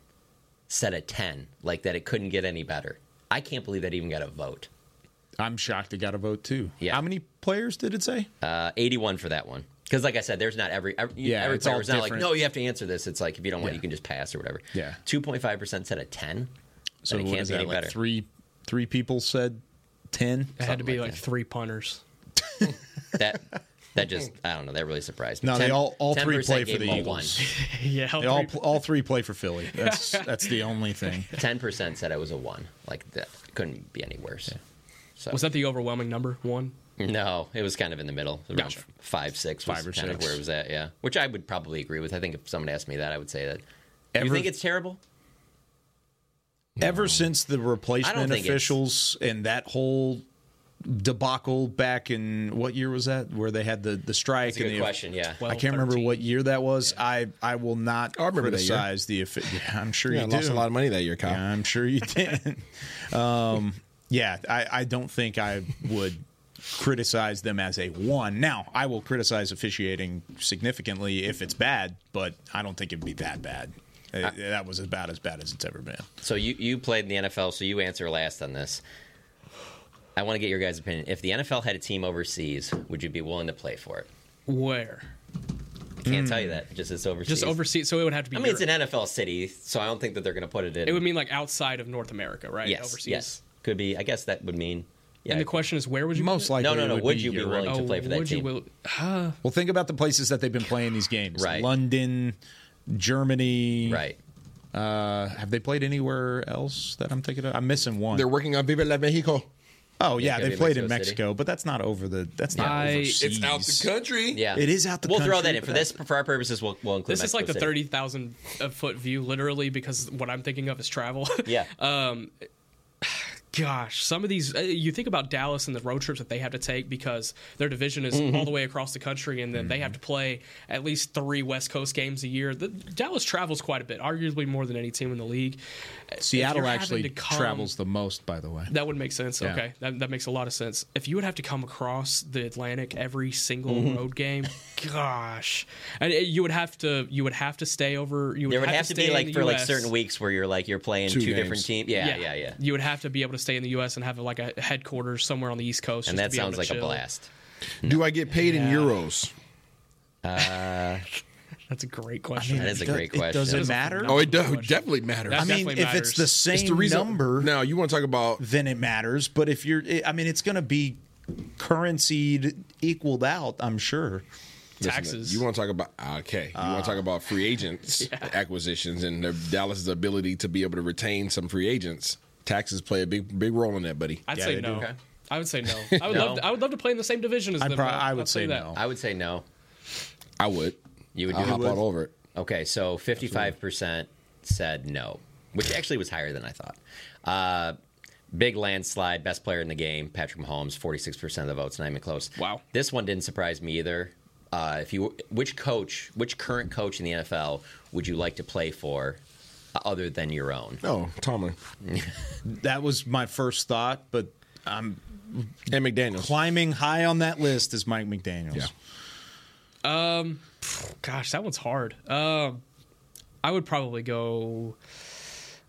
said a ten, like that it couldn't get any better. I can't believe that even got a vote. I'm shocked it got a vote too. Yeah. How many players did it say? Uh, Eighty one for that one. Because, like I said, there's not every every, Yeah, every it's all not like, different. no, you have to answer this. It's like if you don't want, Yeah. you can just pass or whatever. Yeah. two point five percent said a ten. So it can't is be that? any Like better. three three people said ten. It had to be like like, three punters. That that just hmm. I don't know. That really surprised me. No, they all all three play for the them one. Eagles. yeah, They all all three play for Philly. That's that's the only thing. Ten percent said it was a one. Like that couldn't be any worse. So Was that the overwhelming number? One. no, it was kind of in the middle, around Gotcha. five, six, was Five or kind of six. where it was at. Yeah, which I would probably agree with. I think if someone asked me that, I would say that. Ever- you think it's terrible? Ever since the replacement officials and that whole debacle back in what year was that? Where they had the the strike That's a and the question. Yeah. I can't remember what year that was. I I will not I remember that year. criticize the offi- Yeah, I'm sure Yeah, you I lost do. a lot of money that year, Kyle. Yeah, I'm sure you did. um, yeah, I, I don't think I would criticize them as a one. Now, I will criticize officiating significantly if it's bad, but I don't think it'd be that bad. Uh, that was about as bad as it's ever been. So you you played in the NFL, so you answer last on this. I want to get your guys' opinion. If the NFL had a team overseas, would you be willing to play for it? Where? I can't tell you that. Just it's overseas. Just overseas. So it would have to be. I mean, it's an NFL city, so I don't think that they're going to put it in. It would mean like outside of North America, right? yes, Overseas. yes, could be. I guess that would mean. Yeah, And the question is, where would you Most put it? likely, no, no, no. it Would, be you be Europe. willing to play for that would team? You will, uh, Well, think about the places that they've been playing these games: Right. London, Germany. right. Uh, have they played anywhere else that I'm thinking of? I'm missing one. They're working on Viva la Mexico. Oh yeah, they be played in Mexico Mexico, City. but that's not over the. That's not I- overseas. It's out the country. Yeah, It is out the We'll throw that in for this for our purposes. We'll, we'll include. this is like the thirty thousand foot view, literally, because what I'm thinking of is travel. Yeah. um, gosh, some of these, uh, you think about Dallas and the road trips that they have to take because their division is Mhm. all the way across the country, and then they Mm-hmm. have to play at least three West Coast games a year. The, Dallas travels quite a bit, arguably more than any team in the league. If Seattle actually come- travels the most, by the way. That would make sense. Yeah. Okay, that, that makes a lot of sense. If you would have to come across the Atlantic every single Mhm. road game, gosh, and it- you would have to you would have to stay over. You would There would have to stay be like the for like certain weeks where you're like you're playing Two two, different teams. Yeah, yeah, yeah. You would have to be able to stay in the U.S. and have like a headquarters somewhere on the East Coast. And just that to be able sounds to like a blast. Do I get paid in euros? Uh, That's a great question. that is a great question. Does it matter? Oh, it does. Definitely matters. That I mean, definitely if it's the same It's the reason- number, Now you want to talk about then it matters. But if you're, I mean, it's going to be currency equaled out. I'm sure. Listen, Taxes. You want to talk about ah, okay? You want to talk ah. about free agents acquisitions and the Dallas's ability to be able to retain some free agents. Taxes play a big big role in that, buddy. I'd Yeah, say no. do. I would say no. I would No. love. To, I would love to play in the same division as I'd them. prob- though. I would say that. no. I would say no. I would. You would I'll do hop it? all over it. Okay, so 55% said no, which actually was higher than I thought. Uh, big landslide, best player in the game, Patrick Mahomes, 46% of the votes, not even close. Wow. This one didn't surprise me either. Uh, if you, which coach, which current coach in the NFL would you like to play for, uh, other than your own? Oh, Tomlin That was my first thought, but I'm and McDaniel's. climbing high on that list is Mike McDaniel's. Yeah. Um, gosh, that one's hard. Um, I would probably go.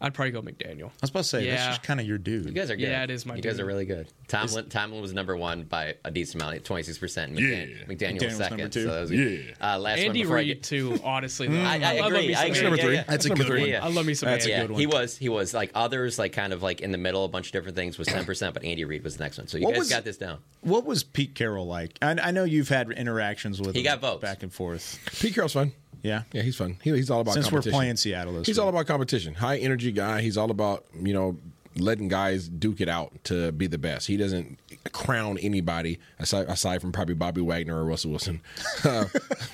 I'd probably go McDaniel. I was about to say that's Yeah. just kind of your dude. You guys are good. Yeah, it is my You guys are really good. Tomlin, Tomlin was number one by a decent amount, 26%. and McDan- Yeah. McDaniel was second. number two. So that was good. Uh, last one Andy before Reid get- too. Honestly, though. I, I love agree. me I some agree. number Andy. three. Yeah, yeah. That's a good three. one. Yeah. I love me some That's a Andy. yeah, good he was. He was like others, like kind of like in the middle. A bunch of different things was ten percent, but Andy Reid was the next one. So you What guys was- got this down. What was Pete Carroll like? I, I know you've had interactions with He him got votes. back and forth. Pete Carroll's fun. Yeah. Yeah, he's fun. He, he's all about competition. Since we're playing Seattle this He's week. all about competition. High energy guy. He's all about you know letting guys duke it out to be the best. He doesn't crown anybody aside, aside from probably Bobby Wagner or Russell Wilson uh,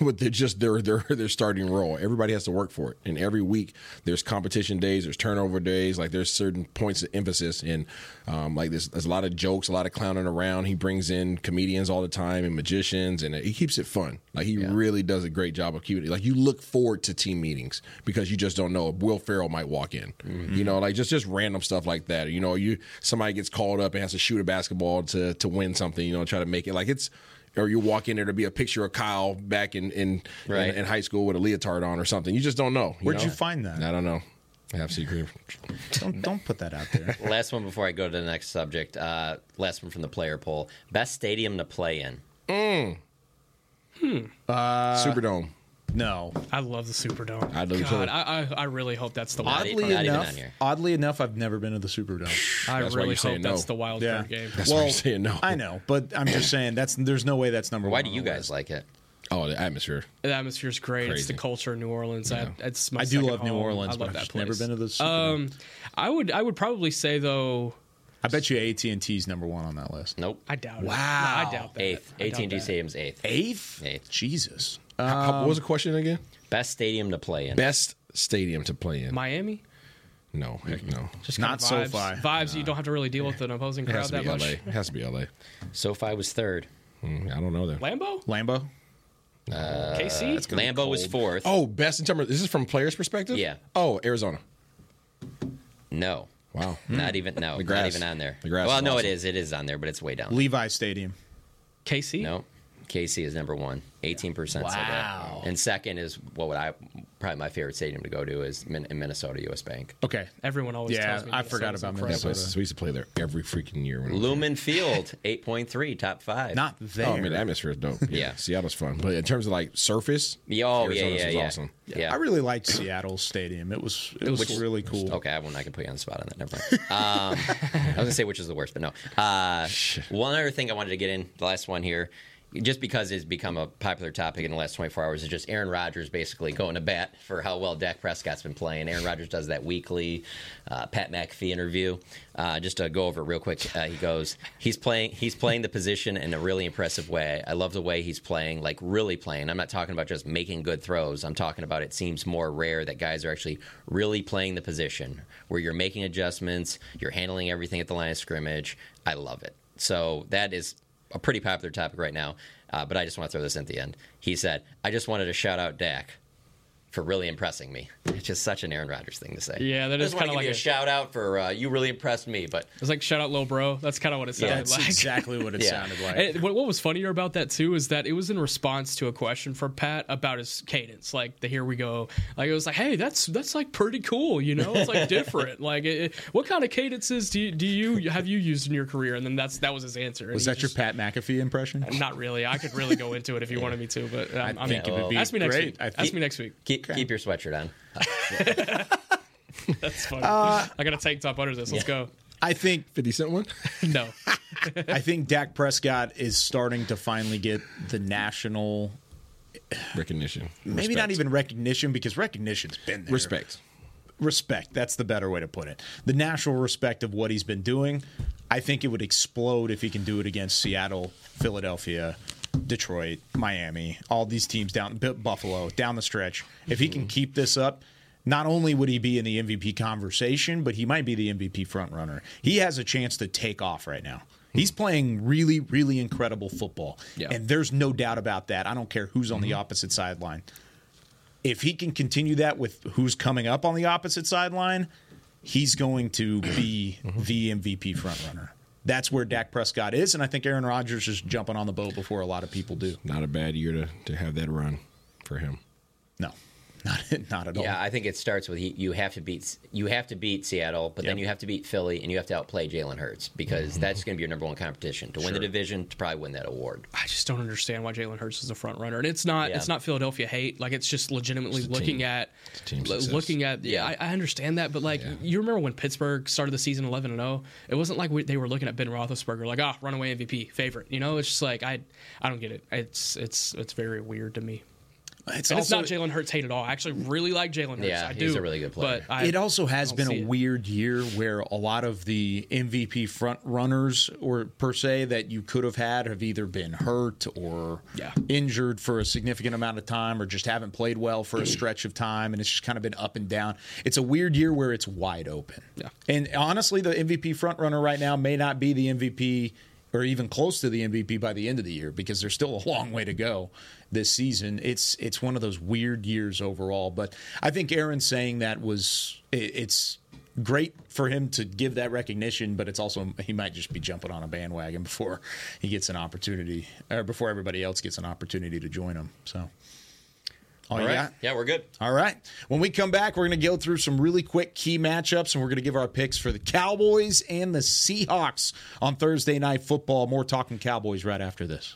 with their, just their their their starting role. Everybody has to work for it, and every week there's competition days, there's turnover days. Like there's certain points of emphasis, and um, like there's, there's a lot of jokes, a lot of clowning around. He brings in comedians all the time and magicians, and he keeps it fun. Like he really does a great job of keeping it. Like you look forward to team meetings because you just don't know. If Will Ferrell might walk in, you know, like just just random stuff like that. You know, you somebody gets called up and has to shoot a basketball to to win something. You know, try to make it like it's. Or you walk in there to be a picture of Kyle back in in, Right. in in high school with a leotard on or something. You just don't know. Where'd know? you find that? I don't know. I have secret. Don't don't put that out there. Last one before I go to the next subject. Uh, last one from the player poll. Best stadium to play in. Mm. Hmm. Uh, Superdome. No. I love the Superdome. I do too. God, I, I I really hope that's the Not wild. Oddly not even enough, on here. oddly enough, I've never been to the Superdome. I That's why really you're saying hope that's the wild Yeah. card game. That's why you're saying no. I know, but I'm just saying that's there's no way that's number one. Why one. do on you the guys list. like it? Oh, the atmosphere. The atmosphere's great. It's the Crazy. culture of New Orleans. I, it's my I do second love New home. Orleans, I but love I've that just place. never been to the Superdome. Um, I would I would probably say though. I bet you AT and T's number one on that list. Nope. I doubt it. Wow. No, I doubt that. Eighth. I doubt AT&T that. Stadium's eighth. Eighth? Eighth. Jesus. How- how- Um, what was the question again? Best stadium to play in. Best stadium to play in? Miami. No, heck no. Just Not kind of SoFi. vibes. Vibes. You don't have to really deal with an opposing It crowd has to that be much. LA. It has to be LA. SoFi was third. Mm, I don't know that. Lambeau. Lambeau. KC. Lambeau was fourth. Oh, best in terms of this is from players' perspective. Yeah. Oh, Arizona. No. Wow. Not even no. The Not grass. even on there. The grass well, is no, awesome. it is. It is on there, but it's way down. Levi Stadium. KC. No. KC is number one. 18% said Wow. that. And second is what would I probably my favorite stadium to go to is Min- in Minnesota, US Bank. Okay. Everyone always Yeah, tells me I forgot Minnesota's about Yeah, incredible. place, we used to play there every freaking year. When I was Lumen Field, 8.3, top five. Not there. Oh, I mean, the atmosphere is dope. Yeah. Yeah. Seattle's fun. But in terms of like surface, Yeah, oh, yeah, Arizona's yeah, was yeah. awesome. Yeah. I really liked Seattle's stadium. It was it was Which- really cool. Okay, I, won't, I can put you on the spot on that. Never mind. Um, I was gonna say which is the worst, but no. Uh, one other thing I wanted to get in, the last one here, just because it's become a popular topic in the last 24 hours, is just Aaron Rodgers basically going to bat for how well Dak Prescott's been playing. Aaron Rodgers does that weekly uh, Pat McAfee interview. Uh, just to go over real quick, uh, he goes, he's playing, he's playing the position in a really impressive way. I love the way he's playing, like really playing. I'm not talking about just making good throws. I'm talking about it seems more rare that guys are actually really playing the position where you're making adjustments, you're handling everything at the line of scrimmage. I love it. So that is a pretty popular topic right now. Uh, but I just want to throw this in at the end. He said, I just wanted to shout out Dak for really impressing me. It's just such an Aaron Rodgers thing to say. Yeah, that is want kinda like you a, a- shout out for uh, you really impressed me. But It's like shout out, low bro. That's kind of what it Yeah, sounded that's like. exactly what it Yeah. sounded like. And what, what was funnier about that too is that it was in response to a question from Pat about his cadence, like the "Here we go." Like it was like, "Hey, that's that's like pretty cool, you know? It's like different. like, it, it- what kind of cadences do you, do you have you used in your career?" And then that's that was his answer. Was that your just- Pat McAfee impression? Not really. I could really go into it if you wanted me to, but um, I I mean, be ask me next great. week. Ask me next week. Keep keep your sweatshirt on. That's funny. Uh, I got a tank top under this. Let's go. I think 50 Cent one? No. I think Dak Prescott is starting to finally get the national, Recognition. maybe not even recognition because recognition's been there. Respect. Respect. That's the better way to put it. The national respect of what he's been doing. I think it would explode if he can do it against Seattle, Philadelphia, Detroit, Miami, all these teams down Buffalo down the stretch. If he can keep this up, not only would he be in the MVP conversation, but he might be the MVP front runner. He has a chance to take off right now. He's playing really, really incredible football. Yeah. And there's no doubt about that. I don't care who's on the mm-hmm. opposite sideline. If he can continue that with who's coming up on the opposite sideline, he's going to be mm-hmm. the MVP front runner. That's where Dak Prescott is, and I think Aaron Rodgers is jumping on the boat before a lot of people do. Not a bad year to, to have that run for him. No, not not at all. Yeah, I think it starts with you have to beat you have to beat Seattle, but then you have to beat Philly, and you have to outplay Jalen Hurts because that's going to be your number one competition to win the division to probably win that award. I just don't understand why Jalen Hurts is a front runner, and it's not Yeah. it's not Philadelphia hate. Like it's just legitimately It's looking team. at team looking at. Yeah, I, I understand that, but like you remember when Pittsburgh started the season eleven and zero, it wasn't like we, they were looking at Ben Roethlisberger like ah runaway MVP favorite. You know, it's just like I I don't get it. It's it's it's very weird to me. It's and also- it's not Jalen Hurts hate at all. I actually really like Jalen Hurts. Yeah, I he's a really good player. But I it also has been a see it. weird year where a lot of the MVP front runners, or per se, that you could have had have either been hurt or Yeah. injured for a significant amount of time, or just haven't played well for a stretch of time, and it's just kind of been up and down. It's a weird year where it's wide open. Yeah. And honestly, the MVP front runner right now may not be the MVP or even close to the MVP by the end of the year because there's still a long way to go this season. It's it's one of those weird years overall, but I think Aaron saying that was it, it's great for him to give that recognition, but it's also he might just be jumping on a bandwagon before he gets an opportunity or before everybody else gets an opportunity to join him. So all, All right. got? Yeah, we're good. All right. When we come back, we're going to go through some really quick key matchups, and we're going to give our picks for the Cowboys and the Seahawks on Thursday Night Football. More talking Cowboys right after this.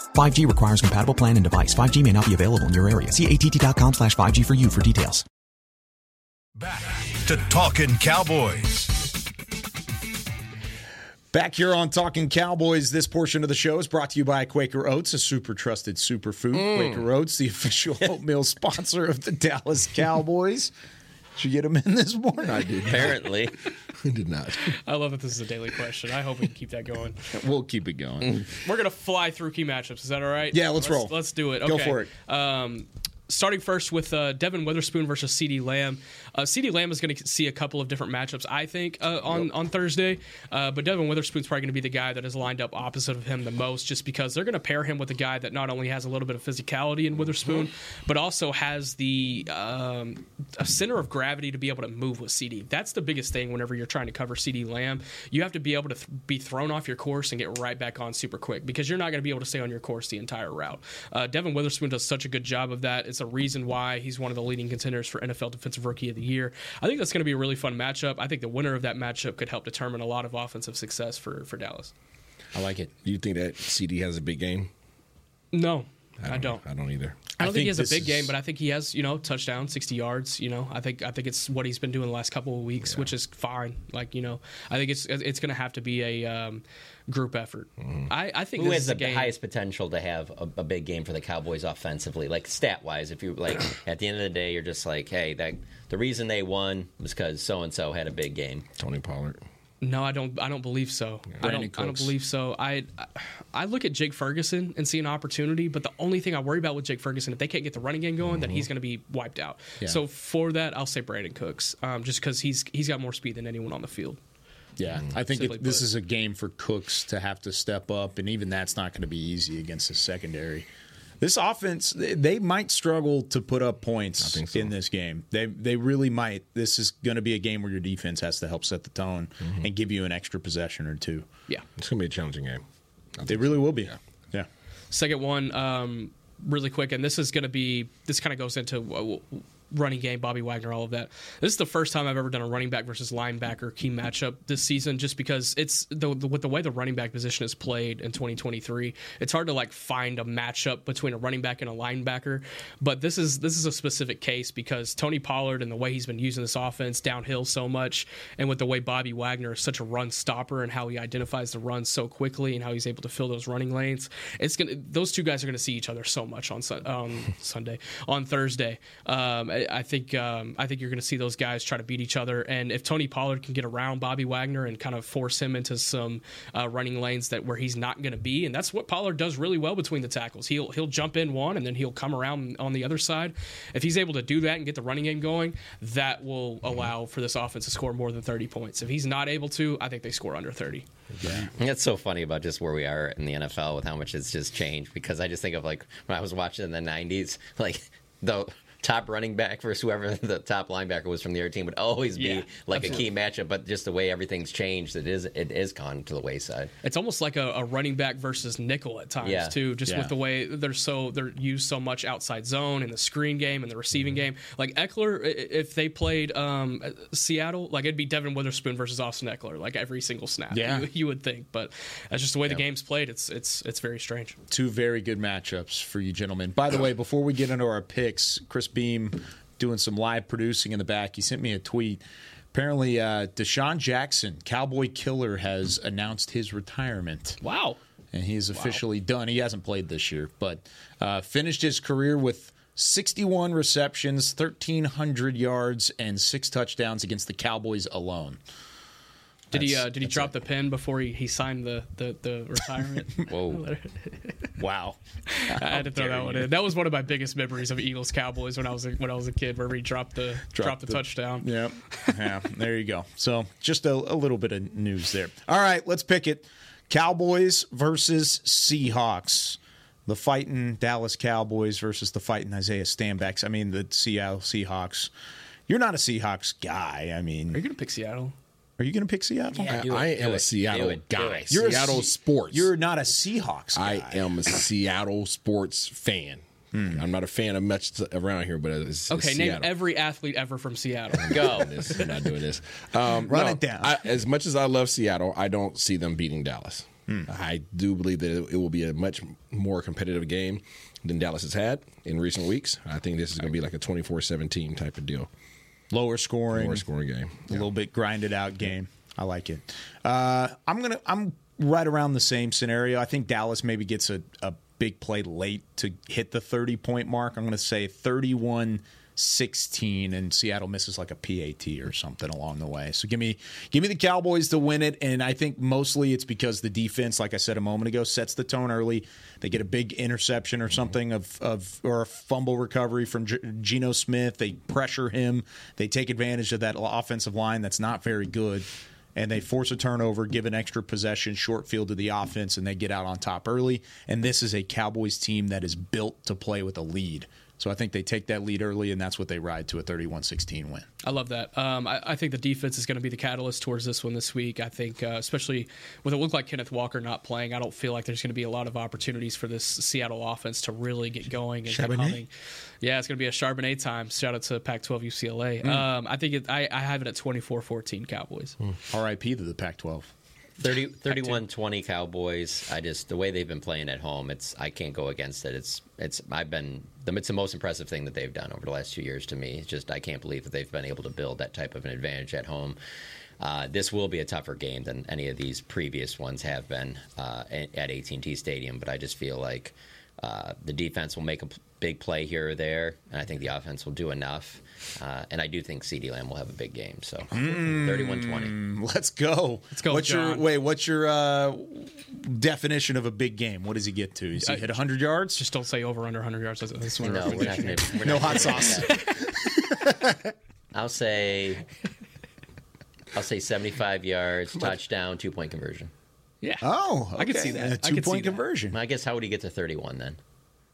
5G requires compatible plan and device. 5G may not be available in your area. See att.com slash 5G for you for details. Back to Talking Cowboys. Back here on Talking Cowboys, this portion of the show is brought to you by Quaker Oats, a super trusted superfood. Mm. Quaker Oats, the official oatmeal sponsor of the Dallas Cowboys. Did you get them in this morning? I did. Apparently. I did not. I love that this is a daily question. I hope we can keep that going. We'll keep it going. We're gonna fly through key matchups. Is that all right? Yeah, let's roll. Let's do it. Go Okay. for it. Um, starting first with uh, Devon Witherspoon versus CeeDee Lamb. Uh, CeeDee Lamb is going to see a couple of different matchups, I think, uh, on on Thursday. Uh, but Devon Witherspoon's probably going to be the guy that is lined up opposite of him the most, just because they're going to pair him with a guy that not only has a little bit of physicality in Witherspoon, but also has the um, a center of gravity to be able to move with CeeDee. That's the biggest thing whenever you're trying to cover CeeDee Lamb. You have to be able to th- be thrown off your course and get right back on super quick because you're not going to be able to stay on your course the entire route. Uh, Devon Witherspoon does such a good job of that. It's a reason why he's one of the leading contenders for NFL Defensive Rookie of the Year. I think that's going to be a really fun matchup. I think the winner of that matchup could help determine a lot of offensive success for, for Dallas. I like it. Do you think that CeeDee has a big game? No, I don't. I don't either. I don't I think, he has a big is- game, but I think he has, you know, touchdown, sixty yards. You know, I think I think it's what he's been doing the last couple of weeks, which is fine. Like, you know, I think it's it's going to have to be a um, group effort. I, I think Who this has is the game. highest potential to have a, a big game for the Cowboys offensively, like stat wise? If you like, at the end of the day, you're just like, hey, that the reason they won was because so and so had a big game. Tony Pollard. No, I don't. I don't believe so. I don't. I don't believe so. I, I look at Jake Ferguson and see an opportunity, but the only thing I worry about with Jake Ferguson, if they can't get the running game going, then he's going to be wiped out. Yeah. So for that, I'll say Brandin Cooks, um, just because he's he's got more speed than anyone on the field. Yeah, I think it, this is a game for Cooks to have to step up, and even that's not going to be easy against the secondary. This offense, they, they might struggle to put up points so. in this game. They they really might. This is going to be a game where your defense has to help set the tone and give you an extra possession or two. Yeah. It's gonna be a challenging game. They really will be. Yeah. Second one, um, really quick, and this is going to be this kind of goes into uh, running game, Bobby Wagner, all of that. This is the first time I've ever done a running back versus linebacker key matchup this season, just because it's the, the with the way the running back position is played in 2023. It's hard to like find a matchup between a running back and a linebacker, but this is this is a specific case because Tony Pollard and the way he's been using this offense downhill so much, and with the way Bobby Wagner is such a run stopper and how he identifies the run so quickly and how he's able to fill those running lanes, it's gonna those two guys are gonna see each other so much on on Sunday on Thursday. Um, I, I think um, I think you're gonna see those guys try to beat each other, and if Tony Pollard can get around Bobby Wagner and kind of force him into some uh, running lanes that where he's not gonna be, and that's what Pollard does really well between the tackles. He'll he'll jump in one and then he'll come around on the other side. If he's able to do that and get the running game going, that will allow for this offense to score more than 30 points. If he's not able to, I think they score under 30. It's so funny about just where we are in the NFL with how much it's just changed because I just think of like when I was watching in the 90s, like the top running back versus whoever the top linebacker was from the other team would always be Yeah, like absolutely. a key matchup, but just the way everything's changed, it is it is gone to the wayside. It's almost like a, a running back versus nickel at times Yeah. too, just Yeah. with the way they're so they're used so much outside zone in the screen game and the receiving game. Like Ekeler, if they played um, Seattle, like it'd be Devon Witherspoon versus Austin Ekeler, like every single snap. Yeah. you, you would think, but that's just the way the game's played. It's it's it's very strange. two very good matchups for you gentlemen. By the way, before we get into our picks, Chris Beam doing some live producing in the back. He sent me a tweet. Apparently, uh, DeSean Jackson, Cowboy Killer, has announced his retirement. Wow. And he is officially done. He hasn't played this year, but uh, finished his career with 61 receptions, 1,300 yards, and six touchdowns against the Cowboys alone. Did he uh, did he drop the pen before he, he signed the the, the retirement? Whoa. Wow. I had to throw that one in. That was one of my biggest memories of Eagles Cowboys when I was a, when I was a kid, where he dropped the dropped, the, touchdown. Yeah, yeah. There you go. So just a, a little bit of news there. All right, let's pick it. Cowboys versus Seahawks. the fighting Dallas Cowboys versus the fighting Isaiah Stanbacks. I mean, the Seattle Seahawks. You're not a Seahawks guy. I mean, Are you going to pick Seattle? Are you going to pick Seattle? I, I am a Seattle guy. You're a Seattle Se- sports. You're not a Seahawks guy. I am a Seattle sports fan. I'm not a fan of much around here, but it's, it's Okay, name Seattle. every athlete ever from Seattle. Go. this. I'm not doing this. Um, Run no, it down. I, as much as I love Seattle, I don't see them beating Dallas. Hmm. I do believe that it, it will be a much more competitive game than Dallas has had in recent weeks. I think this is going to be like a 24-17 type of deal. Lower scoring, Lower scoring game. a little bit grinded out game. I like it. Uh, I'm gonna. I'm right around the same scenario. I think Dallas maybe gets a, a big play late to hit the 30 point mark. I'm gonna say 31. 16 and Seattle misses like a PAT or something along the way. So give me give me the Cowboys to win it and I think mostly it's because the defense like I said a moment ago sets the tone early. They get a big interception or something of of or a fumble recovery from G- Geno Smith. They pressure him. They take advantage of that offensive line that's not very good and they force a turnover, give an extra possession, short field to the offense, and they get out on top early. And this is a Cowboys team that is built to play with a lead. So I think they take that lead early, and that's what they ride to a 31 16 win. I love that. Um, I, I think the defense is going to be the catalyst towards this one this week. I think, uh, especially with it look like Kenneth Walker not playing, I don't feel like there's going to be a lot of opportunities for this Seattle offense to really get going and get Charbonnet? humming. Yeah, it's going to be a Charbonnet time. Shout out to Pac-12 UCLA. Mm. Um, I think it, I, I have it at 24-14 Cowboys. RIP to the Pac 12. 30, 31-20 Cowboys. I just the way they've been playing at home, it's I can't go against it. It's it's I've been the it's the most impressive thing that they've done over the last two years to me. It's just I can't believe that they've been able to build that type of an advantage at home. Uh, this will be a tougher game than any of these previous ones have been uh, at at AT&T Stadium, but I just feel like uh, the defense will make a big play here or there, and I think the offense will do enough. Uh, and I do think CeeDee Lamb will have a big game. So 31-20. Mm, Let's go. Let's go, What's your John. wait? What's your uh, definition of a big game? What does he get to? Does he Uh, hit 100 yards? Just don't say over under 100 yards. That's, that's my No, we're not recommendation. going to. No hot sauce. I'll say I'll say 75 yards, touchdown, two point conversion. Yeah. Oh, I could okay. see that. A I could two-point that. conversion. I guess how would he get to 31 then?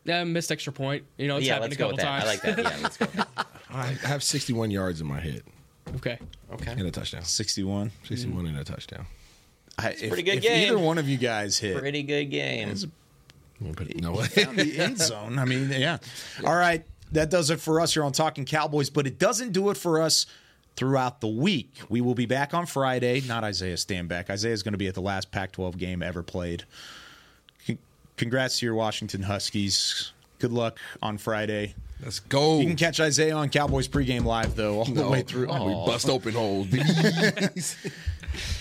Yeah, missed extra point. You know, it's yeah, happened let's a go couple with that. times. I like that. Yeah, let's go. I have 61 yards in my head okay. Okay. and a touchdown. 61. 61 and a touchdown. I, if, pretty good if game. Either one of you guys hit. Pretty good game. No way. found the end zone. I mean, yeah. All right. That does it for us here on Talking Cowboys, but it doesn't do it for us throughout the week. We will be back on Friday. Not Isaiah Stanback. Isaiah is going to be at the last Pac 12 game ever played. Con- Congrats to your Washington Huskies. Good luck on Friday. Let's go. You can catch Isaiah on Cowboys pregame live, though, all the way through. We bust open holes.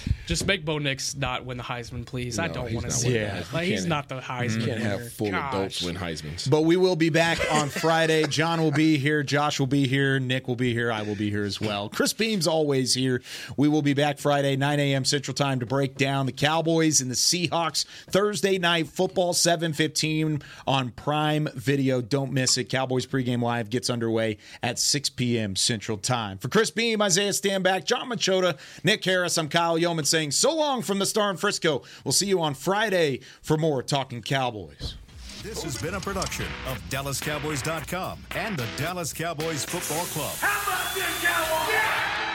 Just make Bo Nix not win the Heisman, please. I don't want to not see winning that. Heisman. Like, he's Can't- not the Heisman. Can't winner. have full Gosh. adults win Heisman's. But we will be back on Friday. John will be here. Josh will be here. Nick will be here. I will be here as well. Chris Beam's always here. We will be back Friday, 9 a.m. Central Time to break down the Cowboys and the Seahawks. Thursday night football, 7:15 on Prime Video. Don't miss it. Cowboys pregame live gets underway at 6 p.m. Central Time. For Chris Beam, Isaiah Stanback, John Machota, Nick Harris, I'm Kyle Youmans saying so long from the Star in Frisco. We'll see you on Friday for more Talking Cowboys. This has been a production of DallasCowboys.com and the Dallas Cowboys Football Club. How about this, Cowboys?